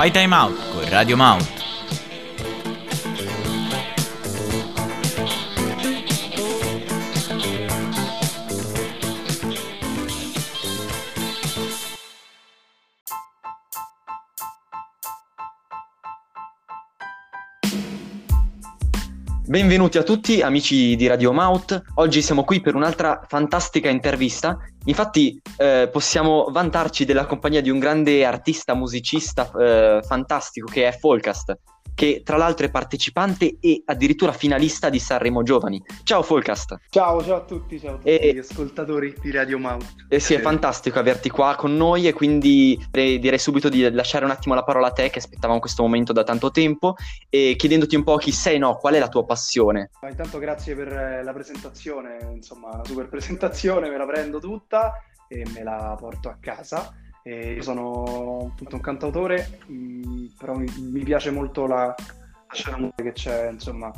Fai Time Out con Radio Mount. Benvenuti a tutti amici di Radio Maut, oggi siamo qui per un'altra fantastica intervista, infatti eh, possiamo vantarci della compagnia di un grande artista, musicista eh, fantastico che è Folcast, che tra l'altro è partecipante e addirittura finalista di Sanremo Giovani. Ciao Folcast. Ciao, ciao a tutti, ciao a tutti e, gli ascoltatori di Radio Mount. Eh sì, è fantastico averti qua con noi e quindi direi subito di lasciare un attimo la parola a te che aspettavamo questo momento da tanto tempo e chiedendoti un po' chi sei, no, qual è la tua passione. Ma intanto grazie per eh, la presentazione, insomma, una super presentazione, me la prendo tutta e me la porto a casa e io sono appunto un cantautore, mh, mm, però mi, mi, piace molto la, la scena che c'è, insomma,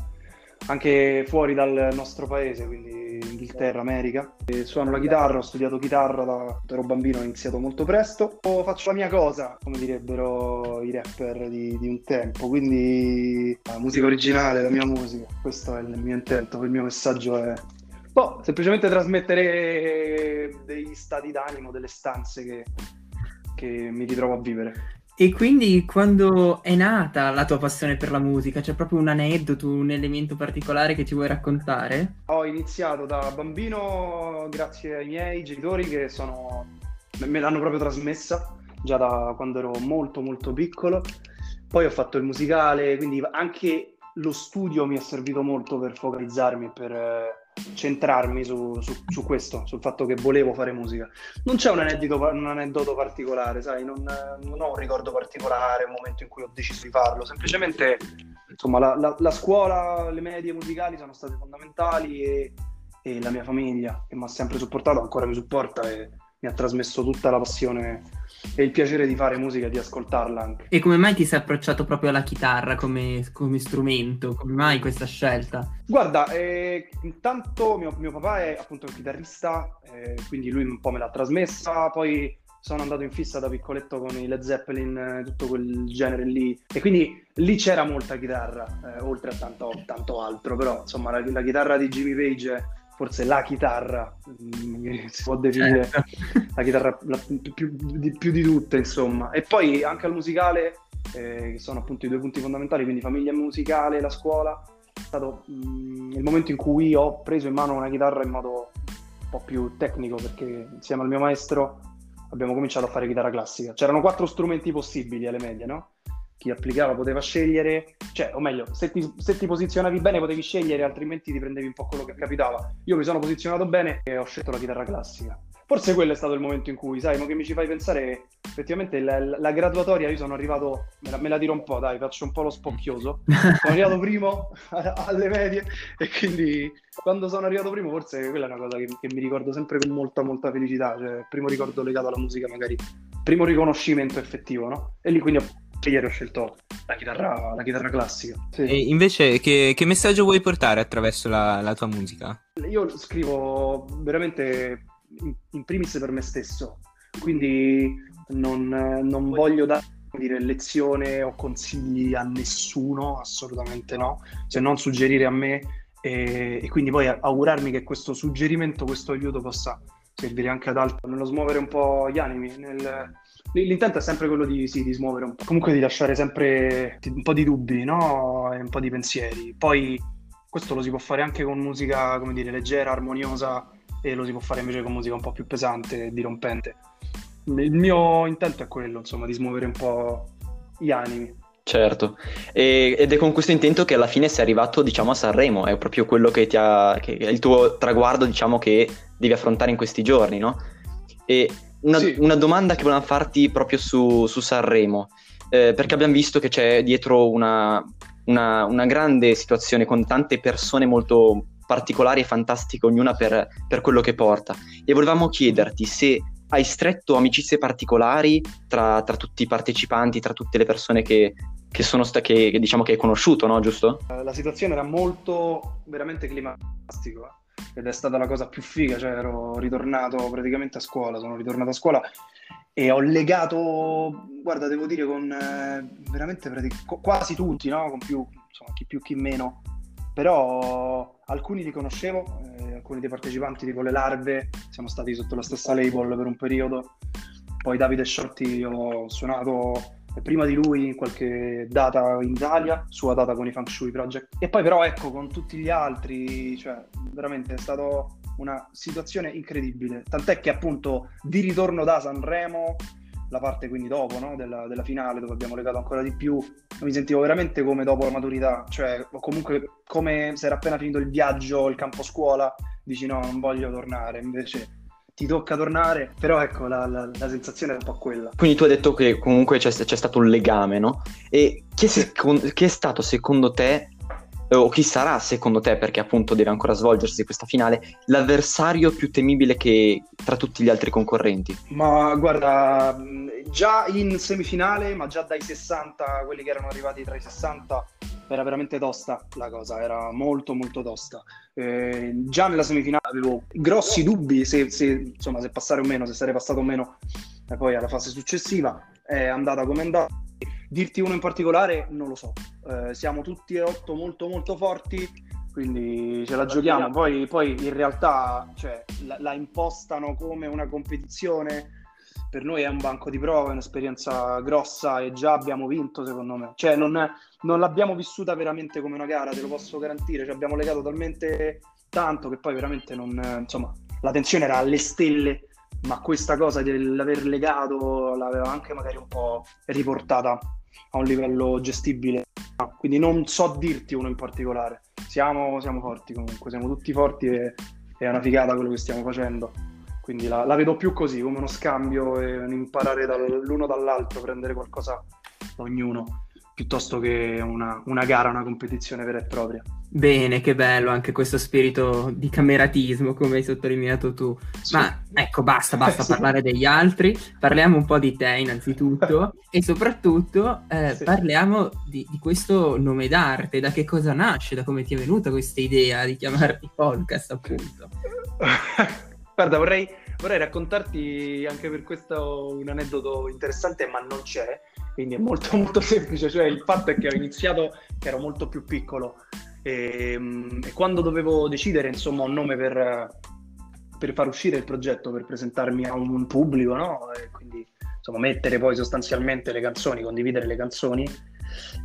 anche fuori dal nostro paese, quindi Inghilterra, America. E suono la chitarra, ho studiato chitarra da quando ero bambino, ho iniziato molto presto. Faccio la mia cosa, come direbbero i rapper di, di un tempo, quindi la musica originale, la mia musica. Questo è il mio intento, il mio messaggio è boh, semplicemente trasmettere degli stati d'animo, delle stanze che che mi ritrovo a vivere. E quindi quando è nata la tua passione per la musica? C'è proprio un aneddoto, un elemento particolare che ci vuoi raccontare? Ho iniziato da bambino grazie ai miei genitori che sono... me l'hanno proprio trasmessa già da quando ero molto molto piccolo. Poi ho fatto il musicale, quindi anche lo studio mi è servito molto per focalizzarmi, per centrarmi su, su, su, questo, sul fatto che volevo fare musica. Non c'è un aneddoto, un aneddoto particolare, sai, non, non, ho un ricordo particolare, un momento in cui ho deciso di farlo, semplicemente insomma la, la, la scuola, le medie musicali sono state fondamentali e, e la mia famiglia che mi ha sempre supportato, ancora mi supporta e mi ha trasmesso tutta la passione e il piacere di fare musica e di ascoltarla anche. E come mai ti sei approcciato proprio alla chitarra come, come strumento? Come mai questa scelta? Guarda, eh, intanto mio, mio, papà è appunto un chitarrista, eh, quindi lui un po' me l'ha trasmessa, poi sono andato in fissa da piccoletto con i Led Zeppelin, eh, tutto quel genere lì, e quindi lì c'era molta chitarra, eh, oltre a tanto, tanto, altro, però insomma la, la chitarra di Jimmy Page forse la chitarra, mm, si può definire certo. la chitarra la, più, di, più, di, tutte, insomma. E poi anche al musicale, eh, che sono appunto i due punti fondamentali, quindi famiglia musicale, la scuola, è stato mh, mm, il momento in cui ho preso in mano una chitarra in modo un po' più tecnico, perché insieme al mio maestro abbiamo cominciato a fare chitarra classica. C'erano quattro strumenti possibili alle medie, no? Chi applicava poteva scegliere, cioè, o meglio, se ti, se ti, posizionavi bene potevi scegliere, altrimenti ti prendevi un po' quello che capitava. Io mi sono posizionato bene e ho scelto la chitarra classica. Forse quello è stato il momento in cui, sai, ma che mi ci fai pensare, effettivamente la, la graduatoria, io sono arrivato, me la, me la, tiro un po', dai, faccio un po' lo spocchioso. Sono arrivato primo alle medie e quindi quando sono arrivato primo forse quella è una cosa che, che mi ricordo sempre con molta, molta felicità, cioè primo ricordo legato alla musica magari, primo riconoscimento effettivo, no? E lì quindi ho ieri ho scelto la chitarra, la chitarra classica. Sì. E invece, che, che, messaggio vuoi portare attraverso la, la, tua musica? Io scrivo veramente in, primis per me stesso, quindi non, non voglio dare dire, lezione o consigli a nessuno, assolutamente no, se non suggerire a me e, e quindi poi augurarmi che questo suggerimento, questo aiuto possa servire anche ad altri, nello smuovere un po' gli animi, nel, L'intento è sempre quello di, sì, di smuovere un po', comunque di lasciare sempre un po' di dubbi, no? E un po' di pensieri. Poi questo lo si può fare anche con musica, come dire, leggera, armoniosa e lo si può fare invece con musica un po' più pesante e dirompente. Il mio intento è quello, insomma, di smuovere un po' gli animi. Certo, e, ed è con questo intento che alla fine sei arrivato, diciamo, a Sanremo, è proprio quello che ti ha, che è il tuo traguardo, diciamo, che devi affrontare in questi giorni, no? E una, sì. una domanda che volevamo farti proprio su, su Sanremo, eh, perché abbiamo visto che c'è dietro una, una, una, grande situazione con tante persone molto particolari e fantastiche, ognuna per, per quello che porta. E volevamo chiederti se hai stretto amicizie particolari tra, tra, tutti i partecipanti, tra tutte le persone che, che sta- che, diciamo che hai conosciuto, no? Giusto? La situazione era molto veramente climatica ed è stata la cosa più figa, cioè ero ritornato praticamente a scuola, sono ritornato a scuola e ho legato, guarda, devo dire con eh, veramente pratic- quasi tutti, no? Con più, insomma, chi più chi meno, però alcuni li conoscevo, eh, alcuni dei partecipanti tipo le larve, siamo stati sotto la stessa label per un periodo, poi Davide Shorty ho suonato prima di lui in qualche data in Italia, sua data con i Funk Shui Project, e poi però ecco con tutti gli altri, cioè veramente è stato una situazione incredibile, tant'è che appunto di ritorno da Sanremo, la parte quindi dopo no? della, della, finale dove abbiamo legato ancora di più, mi sentivo veramente come dopo la maturità, cioè comunque come se era appena finito il viaggio, il campo scuola, dici no, non voglio tornare, invece ti tocca tornare, però ecco la, la, la, sensazione è un po' quella. Quindi tu hai detto che comunque c'è, c'è stato un legame, no? E chi è, secondo, chi è stato secondo te o chi sarà secondo te, perché appunto deve ancora svolgersi questa finale, l'avversario più temibile che tra tutti gli altri concorrenti? Ma guarda, già in semifinale, ma già dai 60, quelli che erano arrivati tra i 60, era veramente tosta la cosa, era molto molto tosta. Eh, già nella semifinale avevo grossi dubbi se, se, insomma, se passare o meno, se sarei passato o meno e poi alla fase successiva. È andata come è andata Dirti uno in particolare non lo so. Eh, siamo tutti e otto molto molto forti, quindi ce la giochiamo. Poi, poi in realtà cioè, la, la, impostano come una competizione. Per noi è un banco di prova, è un'esperienza grossa e già abbiamo vinto, secondo me. Cioè, non, non l'abbiamo vissuta veramente come una gara, te lo posso garantire. Ci abbiamo legato talmente tanto che poi veramente non. Insomma, la tensione era alle stelle ma questa cosa dell'aver legato l'aveva anche magari un po' riportata a un livello gestibile. Quindi non so dirti uno in particolare. Siamo, siamo forti comunque, siamo tutti forti e è una figata quello che stiamo facendo. Quindi la, la vedo più così, come uno scambio e un imparare dall'uno dall'altro, prendere qualcosa da ognuno piuttosto che una, una, gara, una competizione vera e propria. Bene, che bello anche questo spirito di cameratismo, come hai sottolineato tu. Sì. Ma ecco, basta, basta sì. parlare degli altri, parliamo un po' di te innanzitutto e soprattutto eh, sì. parliamo di, di, questo nome d'arte, da che cosa nasce, da come ti è venuta questa idea di chiamarti podcast, appunto. Guarda, vorrei, vorrei raccontarti anche per questo un aneddoto interessante, ma non c'è quindi è molto molto semplice, cioè il fatto è che ho iniziato che ero molto più piccolo e, ehm, e quando dovevo decidere insomma un nome per, per, far uscire il progetto, per presentarmi a un pubblico, no? E quindi insomma mettere poi sostanzialmente le canzoni, condividere le canzoni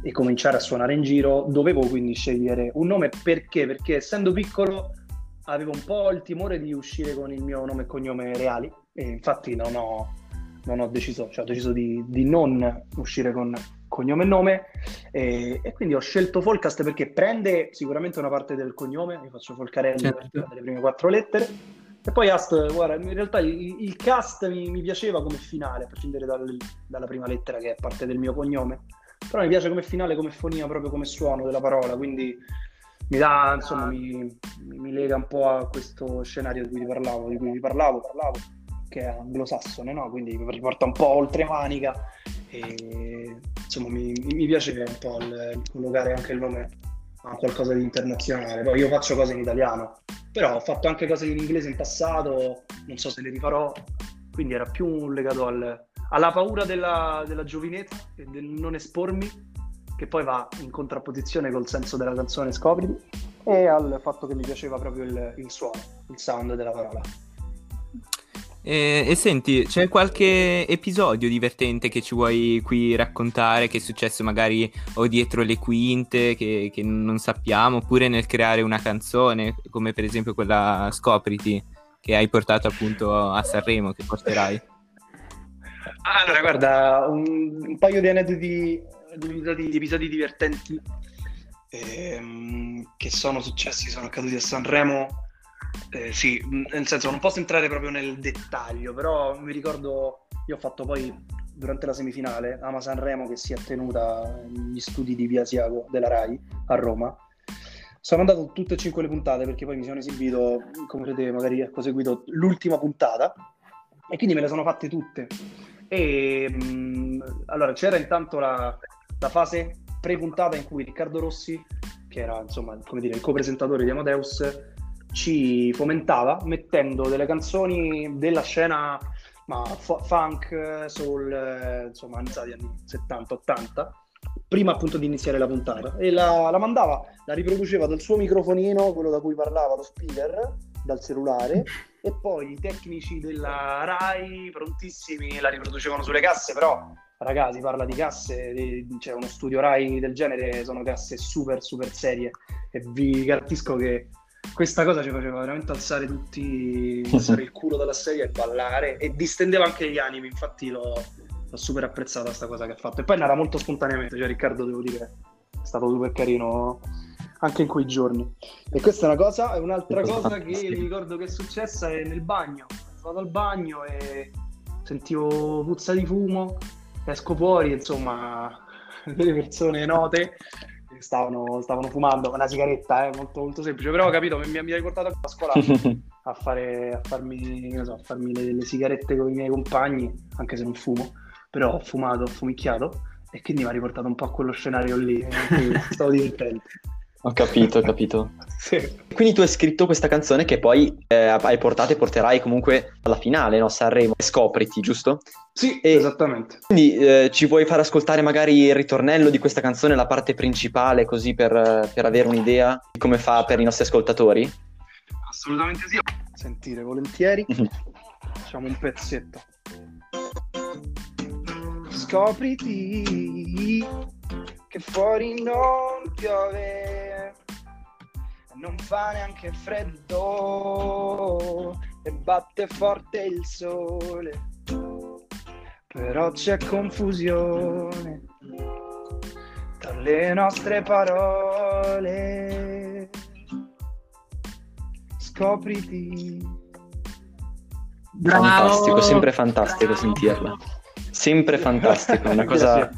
e cominciare a suonare in giro, dovevo quindi scegliere un nome perché? Perché essendo piccolo avevo un po' il timore di uscire con il mio nome e cognome reali e infatti non ho non ho deciso, cioè ho deciso di, di non uscire con cognome e nome e, e, quindi ho scelto Folcast perché prende sicuramente una parte del cognome, io faccio Folcarelli certo. le prime quattro lettere e poi Ast, guarda, in realtà il, il cast mi, mi, piaceva come finale, a prescindere dal, dalla prima lettera che è parte del mio cognome, però mi piace come finale, come fonia, proprio come suono della parola, quindi mi dà, insomma, mi, mi lega un po' a questo scenario di cui parlavo, di cui vi parlavo, parlavo che è anglosassone, no? quindi mi riporta un po' oltre manica e insomma mi, mi piace un po' il, collocare anche il nome a qualcosa di internazionale. Poi io faccio cose in italiano, però ho fatto anche cose in inglese in passato, non so se le rifarò, quindi era più legato al, alla paura della, della giovinezza e del non espormi, che poi va in contrapposizione col senso della canzone Scopriti, e al fatto che mi piaceva proprio il, il suono, il sound della parola. E, e, senti, c'è qualche episodio divertente che ci vuoi qui raccontare, che è successo magari o dietro le quinte, che, che non sappiamo, oppure nel creare una canzone, come per esempio quella Scopriti, che hai portato appunto a Sanremo, che porterai? Allora, guarda, un, un paio di aneddoti, di, di episodi divertenti ehm, che sono successi, sono accaduti a Sanremo eh, sì, nel senso non posso entrare proprio nel dettaglio, però mi ricordo, io ho fatto poi durante la semifinale Ama Sanremo che si è tenuta negli studi di Via Siago della RAI a Roma. Sono andato tutte e cinque le puntate perché poi mi sono esibito, come vedete, magari ecco seguito l'ultima puntata e quindi me le sono fatte tutte. E mh, allora c'era intanto la, la fase pre-puntata in cui Riccardo Rossi, che era insomma come dire, il co-presentatore di Amadeus, ci fomentava mettendo delle canzoni della scena ma f- funk, soul, eh, insomma, anni 70-80, prima appunto di iniziare la puntata. E la, la, mandava, la riproduceva dal suo microfonino, quello da cui parlava lo speaker, dal cellulare, e poi i tecnici della RAI, prontissimi, la riproducevano sulle casse, però ragazzi, parla di casse, di, cioè uno studio Rai del genere sono casse super super serie. E vi garantisco che questa cosa ci faceva veramente alzare tutti, alzare il culo dalla serie e ballare. E distendeva anche gli animi, infatti l'ho, l'ho super apprezzata questa cosa che ha fatto. E poi era molto spontaneamente, cioè Riccardo devo dire è stato super carino anche in quei giorni. E questa è una cosa, e un'altra cosa che mi ricordo che è successa è nel bagno, sono stato al bagno e sentivo puzza di fumo esco fuori, insomma, delle persone note stavano, stavano fumando. Una sigaretta, eh, molto, molto semplice, però ho capito, mi, mi ha riportato a scuola a, fare, a farmi, so, a farmi le, le, sigarette con i miei compagni, anche se non fumo, però ho fumato, ho fumicchiato e quindi mi ha riportato un po' a quello scenario lì, eh, stavo divertendo. Ho capito, ho capito. sì. Quindi tu hai scritto questa canzone che poi eh, hai portato e porterai comunque alla finale, no? Sanremo, Scopriti, giusto? Sì, e esattamente. Quindi eh, ci vuoi far ascoltare magari il ritornello di questa canzone, la parte principale, così per, per avere un'idea di come fa per i nostri ascoltatori? Assolutamente sì. Sentire volentieri. Mhm. Facciamo un pezzetto. Scopriti che fuori non piove, non fa neanche freddo e batte forte il sole, però c'è confusione tra le nostre parole. Scopriti. Bravo. Fantastico, sempre fantastico Bravo. sentirla. Sempre fantastico, una cosa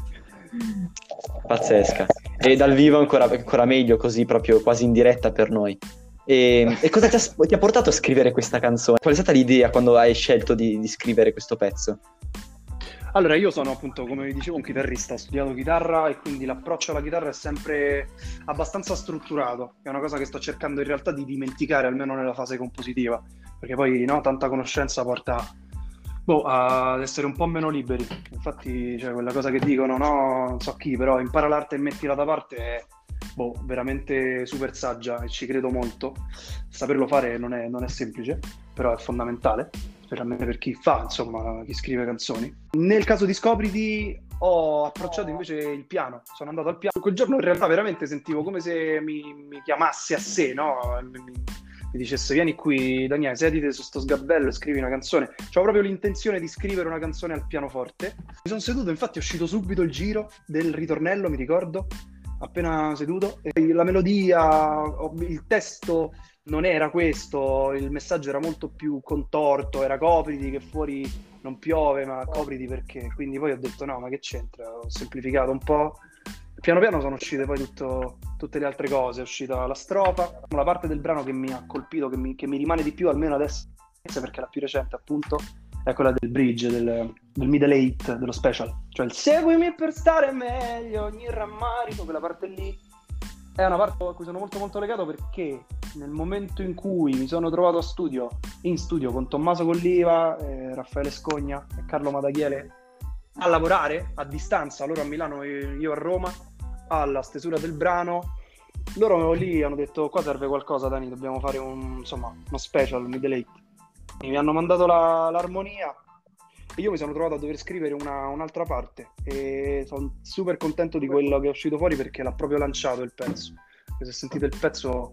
pazzesca. E dal vivo ancora, ancora meglio, così proprio quasi in diretta per noi. E, e cosa ti ha, ti ha, portato a scrivere questa canzone? Qual è stata l'idea quando hai scelto di, di scrivere questo pezzo? Allora, io sono appunto, come vi dicevo, un chitarrista, ho studiato chitarra e quindi l'approccio alla chitarra è sempre abbastanza strutturato. È una cosa che sto cercando in realtà di dimenticare, almeno nella fase compositiva, perché poi no, tanta conoscenza porta Boh, ad essere un po' meno liberi. Infatti, cioè, quella cosa che dicono, no, non so chi, però impara l'arte e mettila da parte è boh, veramente super saggia e ci credo molto. Saperlo fare non è, non è semplice, però è fondamentale, specialmente per chi fa, insomma, chi scrive canzoni. Nel caso di Scopriti ho approcciato invece il piano, sono andato al piano. Quel giorno in realtà veramente sentivo come se mi, mi chiamasse a sé, no? Mi, mi dicesse vieni qui Daniele, sediti su sto sgabello e scrivi una canzone. C'ho proprio l'intenzione di scrivere una canzone al pianoforte. Mi sono seduto, infatti è uscito subito il giro del ritornello, mi ricordo, appena seduto. La melodia, il testo non era questo, il messaggio era molto più contorto, era copriti che fuori non piove, ma copriti perché. Quindi poi ho detto no, ma che c'entra? Ho semplificato un po' piano piano sono uscite poi tutto, tutte le altre cose, è uscita la strofa, la parte del brano che mi ha colpito, che mi, che mi rimane di più almeno adesso, perché la più recente appunto, è quella del bridge, del, del middle eight, dello special, cioè il seguimi per stare meglio, ogni rammarico, quella parte lì è una parte a cui sono molto molto legato perché nel momento in cui mi sono trovato a studio, in studio con Tommaso Colliva, eh, Raffaele Scogna e Carlo Madaghiele a lavorare a distanza, loro a Milano e io a Roma, alla stesura del brano. Loro lì hanno detto qua serve qualcosa Dani, dobbiamo fare un, insomma, uno special, middle eight. Mi hanno mandato la, l'armonia e io mi sono trovato a dover scrivere una, un'altra parte e sono super contento di quello che è uscito fuori perché l'ha proprio lanciato il pezzo. Se sentite il pezzo,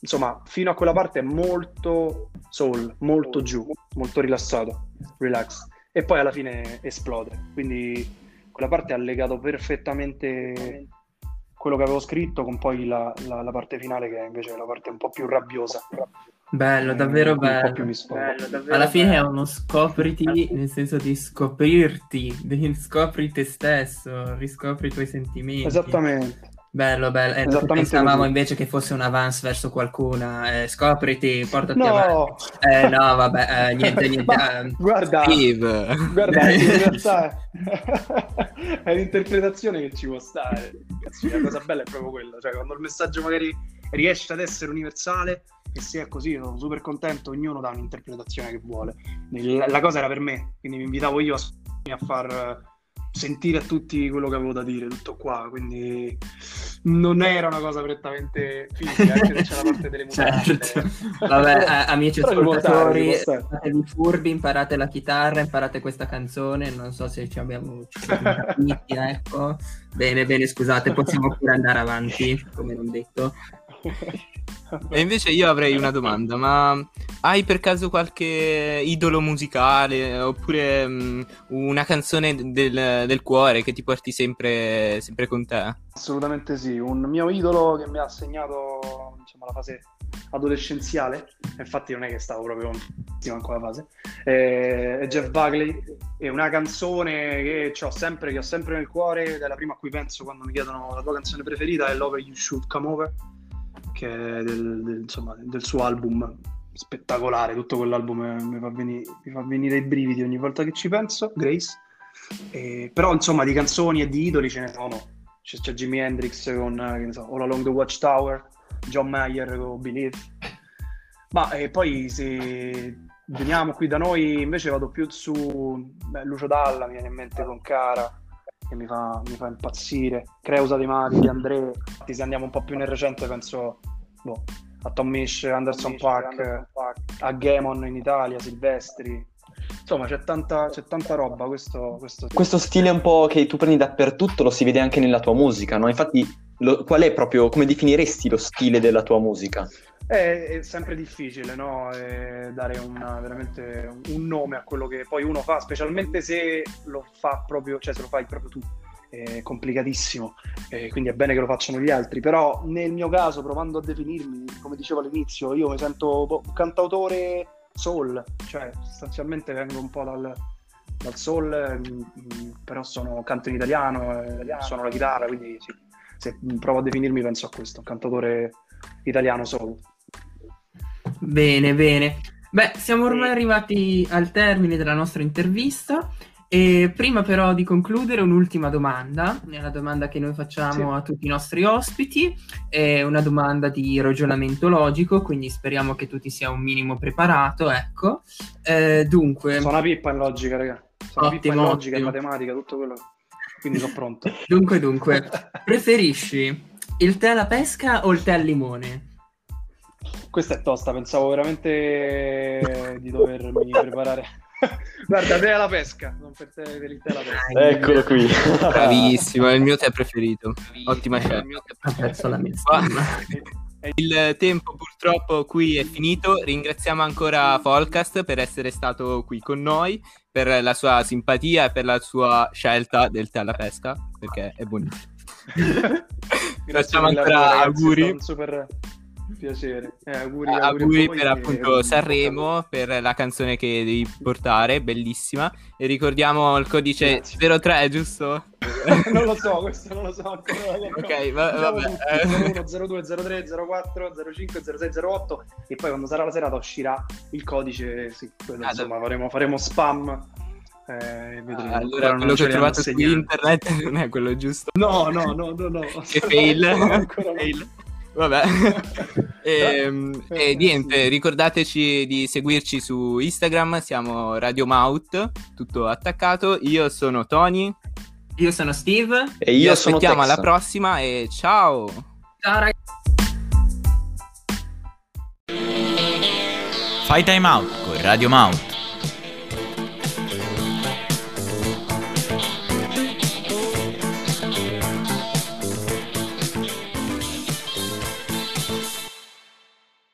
insomma, fino a quella parte è molto soul, molto giù, molto rilassato, relax. E poi alla fine esplode. Quindi quella parte ha legato perfettamente quello che avevo scritto con poi la, la, la, parte finale che è invece la parte un po' più rabbiosa. Bello, davvero bello. bello davvero Alla fine bello. è uno scopriti, nel senso di scoprirti, di scopri te stesso, riscopri i tuoi sentimenti. Esattamente. Bello, bello. Eh, pensavamo così. invece che fosse un avance verso qualcuna. Eh, scopriti, portati no. avanti. Eh, no, vabbè, eh, niente, niente. Ma, guarda, Steve. guarda, in realtà è, è l'interpretazione che ci può stare. Cazzo, la cosa bella è proprio quella, cioè quando il messaggio magari riesce ad essere universale e se è così sono super contento, ognuno dà un'interpretazione che vuole. La cosa era per me, quindi mi invitavo io a, a far sentire a tutti quello che avevo da dire, tutto qua, quindi non era una cosa prettamente fisica, anche se c'è la parte delle mutande. Certo. Vabbè, amici ascoltatori, fatevi furbi, imparate la chitarra, imparate questa canzone, non so se ci abbiamo, ci capiti, ecco. Bene, bene, scusate, possiamo pure andare avanti, come non detto. E invece io avrei una domanda, ma hai per caso qualche idolo musicale oppure um, una canzone del, del, cuore che ti porti sempre, sempre, con te? Assolutamente sì, un mio idolo che mi ha segnato diciamo, la fase adolescenziale, infatti non è che stavo proprio in quella fase, è Jeff Buckley, è una canzone che ho sempre, che ho sempre nel cuore, ed è la prima a cui penso quando mi chiedono la tua canzone preferita, è Love You Should Come Over che del, del, insomma, del suo album spettacolare, tutto quell'album mi fa, venire, mi fa, venire, i brividi ogni volta che ci penso, Grace. E, però insomma di canzoni e di idoli ce ne sono. C'è, c'è Jimi Hendrix con so, All Along the Watchtower, John Mayer con Believe. Ma e poi se veniamo qui da noi invece vado più su beh, Lucio Dalla, mi viene in mente con Cara, che mi fa, mi fa impazzire. Creusa di Mari, di André. Infatti, se andiamo un po' più nel recente, penso boh, a Tom Misch, Anderson Pack, a Gamon in Italia, Silvestri. Insomma, c'è tanta, c'è tanta roba. Questo, questo... questo, stile un po' che tu prendi dappertutto lo si vede anche nella tua musica, no? Infatti, lo, qual è proprio, come definiresti lo stile della tua musica? È, è sempre difficile no? dare una, veramente un nome a quello che poi uno fa, specialmente se lo fa proprio, cioè se lo fai proprio tu. È complicatissimo, eh, quindi è bene che lo facciano gli altri. Però nel mio caso, provando a definirmi, come dicevo all'inizio, io mi sento un cantautore soul, cioè sostanzialmente vengo un po' dal, dal soul, mh, mm, però sono, canto in italiano, eh, suono la chitarra, quindi sì, se provo a definirmi penso a questo, un cantautore italiano soul. Bene, bene. Beh, siamo ormai arrivati al termine della nostra intervista. E prima però di concludere un'ultima domanda, è una domanda che noi facciamo sì. a tutti i nostri ospiti, è una domanda di ragionamento logico, quindi speriamo che tu ti sia un minimo preparato, ecco. Eh, dunque... Sono una pippa in logica, raga. Sono ottimo, pippa in logica, in matematica, tutto quello. Quindi sono pronto. dunque, dunque, preferisci il tè alla pesca o il tè al limone? Questa è tosta, pensavo veramente di dovermi preparare. Guarda, te alla pesca, non per te per il tè alla pesca. Eccolo qui. Bravissimo, è il mio tè preferito. Ottima scelta. Apprezzo la mia Il tempo purtroppo qui è finito. Ringraziamo ancora Folcast per essere stato qui con noi, per la sua simpatia e per la sua scelta del tè alla pesca, perché è buonissimo. Facciamo ancora auguri. Piacere. Eh, auguri, auguri, auguri per appunto. Sanremo, per la canzone che devi portare, bellissima. E ricordiamo il codice Grazie. 03, giusto? non lo so, questo non lo so. Ok, va- vabbè. 01, 02, 03, 04, 05, 06, 08 e poi quando sarà la serata uscirà il codice, sì, quello, ah, insomma, faremo, faremo spam. Eh, ah, allora quello che ho trovato su internet non è quello giusto. No, no, no, no, no. Che fail. fail. Vabbè. e, ehm, e, niente, ricordateci di seguirci su Instagram, siamo Radio Maut, tutto attaccato. Io sono Tony. Io sono Steve. E io Vi sono aspettiamo alla prossima e ciao. Ciao ragazzi. Fai time out con Radio Mount.